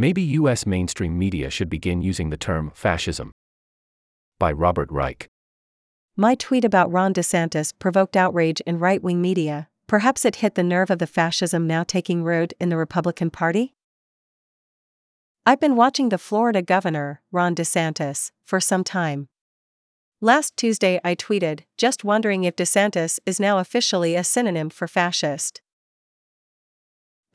Maybe U.S. mainstream media should begin using the term fascism. By Robert Reich. My tweet about Ron DeSantis provoked outrage in right wing media. Perhaps it hit the nerve of the fascism now taking root in the Republican Party? I've been watching the Florida governor, Ron DeSantis, for some time. Last Tuesday I tweeted, just wondering if DeSantis is now officially a synonym for fascist.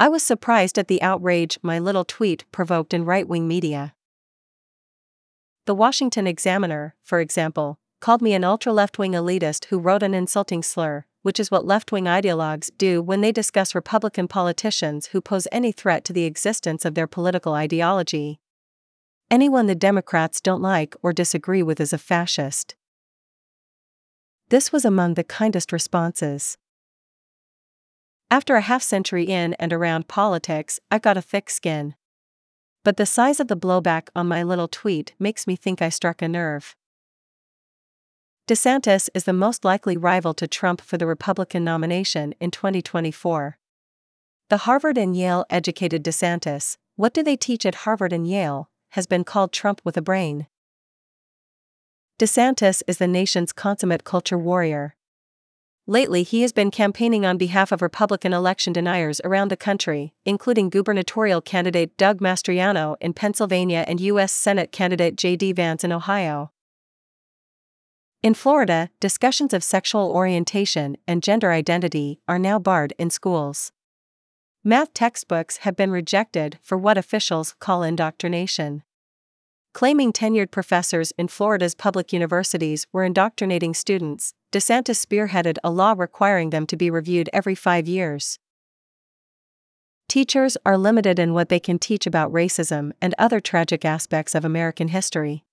I was surprised at the outrage my little tweet provoked in right wing media. The Washington Examiner, for example, called me an ultra left wing elitist who wrote an insulting slur, which is what left wing ideologues do when they discuss Republican politicians who pose any threat to the existence of their political ideology. Anyone the Democrats don't like or disagree with is a fascist. This was among the kindest responses. After a half century in and around politics, I've got a thick skin. But the size of the blowback on my little tweet makes me think I struck a nerve. DeSantis is the most likely rival to Trump for the Republican nomination in 2024. The Harvard and Yale educated DeSantis, what do they teach at Harvard and Yale, has been called Trump with a brain. DeSantis is the nation's consummate culture warrior. Lately, he has been campaigning on behalf of Republican election deniers around the country, including gubernatorial candidate Doug Mastriano in Pennsylvania and U.S. Senate candidate J.D. Vance in Ohio. In Florida, discussions of sexual orientation and gender identity are now barred in schools. Math textbooks have been rejected for what officials call indoctrination. Claiming tenured professors in Florida's public universities were indoctrinating students, DeSantis spearheaded a law requiring them to be reviewed every five years. Teachers are limited in what they can teach about racism and other tragic aspects of American history.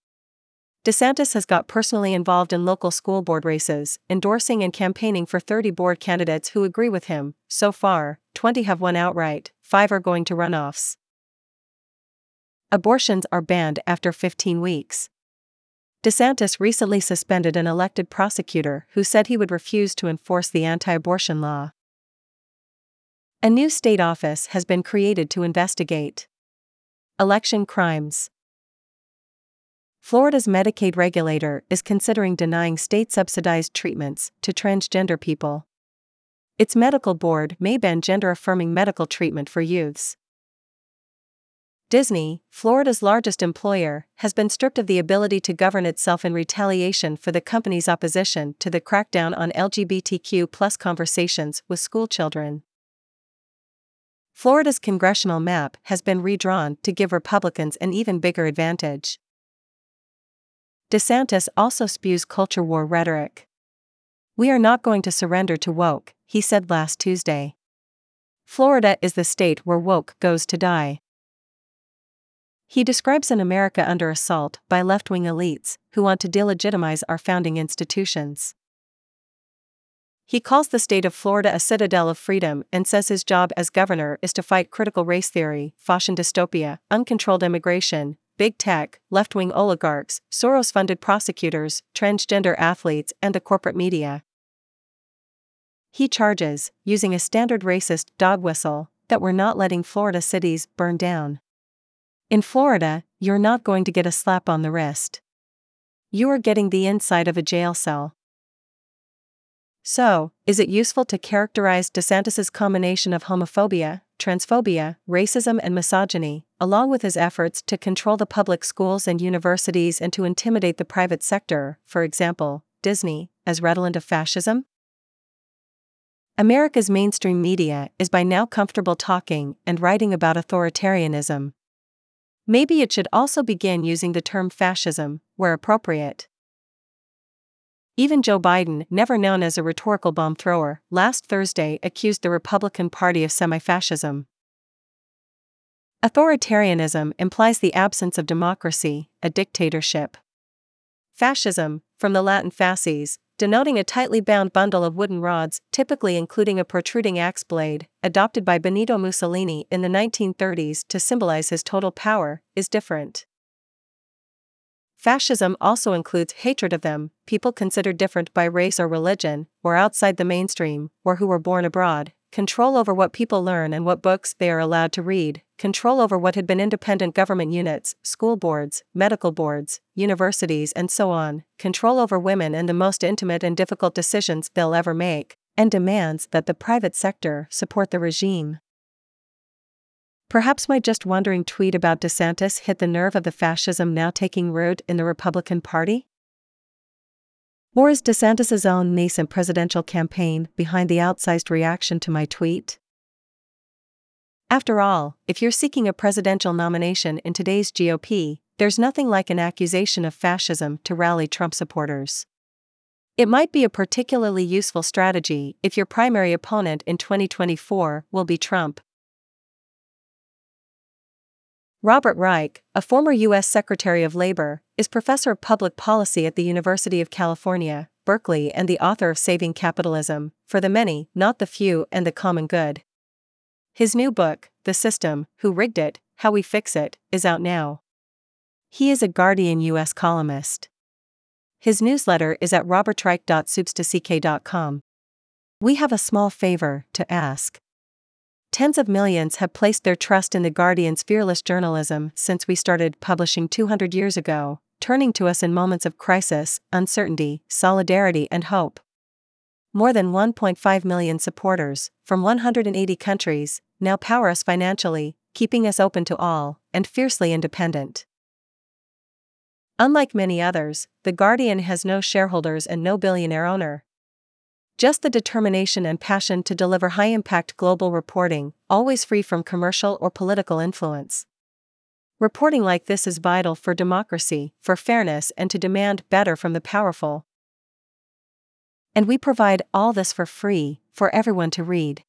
DeSantis has got personally involved in local school board races, endorsing and campaigning for 30 board candidates who agree with him. So far, 20 have won outright, 5 are going to runoffs. Abortions are banned after 15 weeks. DeSantis recently suspended an elected prosecutor who said he would refuse to enforce the anti abortion law. A new state office has been created to investigate election crimes. Florida's Medicaid regulator is considering denying state subsidized treatments to transgender people. Its medical board may ban gender affirming medical treatment for youths. Disney, Florida's largest employer, has been stripped of the ability to govern itself in retaliation for the company's opposition to the crackdown on LGBTQ conversations with schoolchildren. Florida's congressional map has been redrawn to give Republicans an even bigger advantage. DeSantis also spews culture war rhetoric. We are not going to surrender to woke, he said last Tuesday. Florida is the state where woke goes to die. He describes an America under assault by left wing elites who want to delegitimize our founding institutions. He calls the state of Florida a citadel of freedom and says his job as governor is to fight critical race theory, Faucian dystopia, uncontrolled immigration, big tech, left wing oligarchs, Soros funded prosecutors, transgender athletes, and the corporate media. He charges, using a standard racist dog whistle, that we're not letting Florida cities burn down. In Florida, you're not going to get a slap on the wrist. You are getting the inside of a jail cell. So, is it useful to characterize DeSantis's combination of homophobia, transphobia, racism, and misogyny, along with his efforts to control the public schools and universities and to intimidate the private sector, for example, Disney, as redolent of fascism? America's mainstream media is by now comfortable talking and writing about authoritarianism. Maybe it should also begin using the term fascism, where appropriate. Even Joe Biden, never known as a rhetorical bomb thrower, last Thursday accused the Republican Party of semi fascism. Authoritarianism implies the absence of democracy, a dictatorship. Fascism, from the Latin fasces, denoting a tightly bound bundle of wooden rods, typically including a protruding axe blade, adopted by Benito Mussolini in the 1930s to symbolize his total power, is different. Fascism also includes hatred of them, people considered different by race or religion, or outside the mainstream, or who were born abroad, control over what people learn and what books they are allowed to read, control over what had been independent government units, school boards, medical boards, universities, and so on, control over women and the most intimate and difficult decisions they'll ever make, and demands that the private sector support the regime. Perhaps my just wondering tweet about DeSantis hit the nerve of the fascism now taking root in the Republican Party? Or is DeSantis' own nascent presidential campaign behind the outsized reaction to my tweet? After all, if you're seeking a presidential nomination in today's GOP, there's nothing like an accusation of fascism to rally Trump supporters. It might be a particularly useful strategy if your primary opponent in 2024 will be Trump. Robert Reich, a former U.S. Secretary of Labor, is professor of public policy at the University of California, Berkeley, and the author of Saving Capitalism For the Many, Not the Few, and the Common Good. His new book, The System Who Rigged It, How We Fix It, is out now. He is a Guardian U.S. columnist. His newsletter is at robertreich.substack.com. We have a small favor to ask. Tens of millions have placed their trust in The Guardian's fearless journalism since we started publishing 200 years ago, turning to us in moments of crisis, uncertainty, solidarity, and hope. More than 1.5 million supporters, from 180 countries, now power us financially, keeping us open to all, and fiercely independent. Unlike many others, The Guardian has no shareholders and no billionaire owner. Just the determination and passion to deliver high impact global reporting, always free from commercial or political influence. Reporting like this is vital for democracy, for fairness, and to demand better from the powerful. And we provide all this for free, for everyone to read.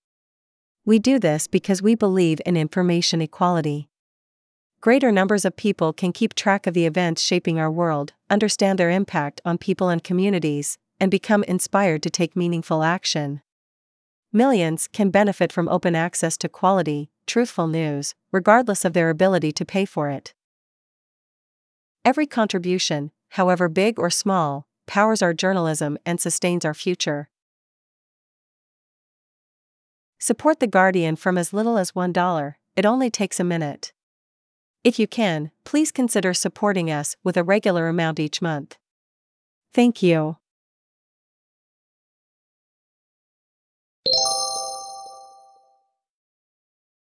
We do this because we believe in information equality. Greater numbers of people can keep track of the events shaping our world, understand their impact on people and communities, and become inspired to take meaningful action. Millions can benefit from open access to quality, truthful news, regardless of their ability to pay for it. Every contribution, however big or small, powers our journalism and sustains our future. Support The Guardian from as little as $1, it only takes a minute. If you can, please consider supporting us with a regular amount each month. Thank you.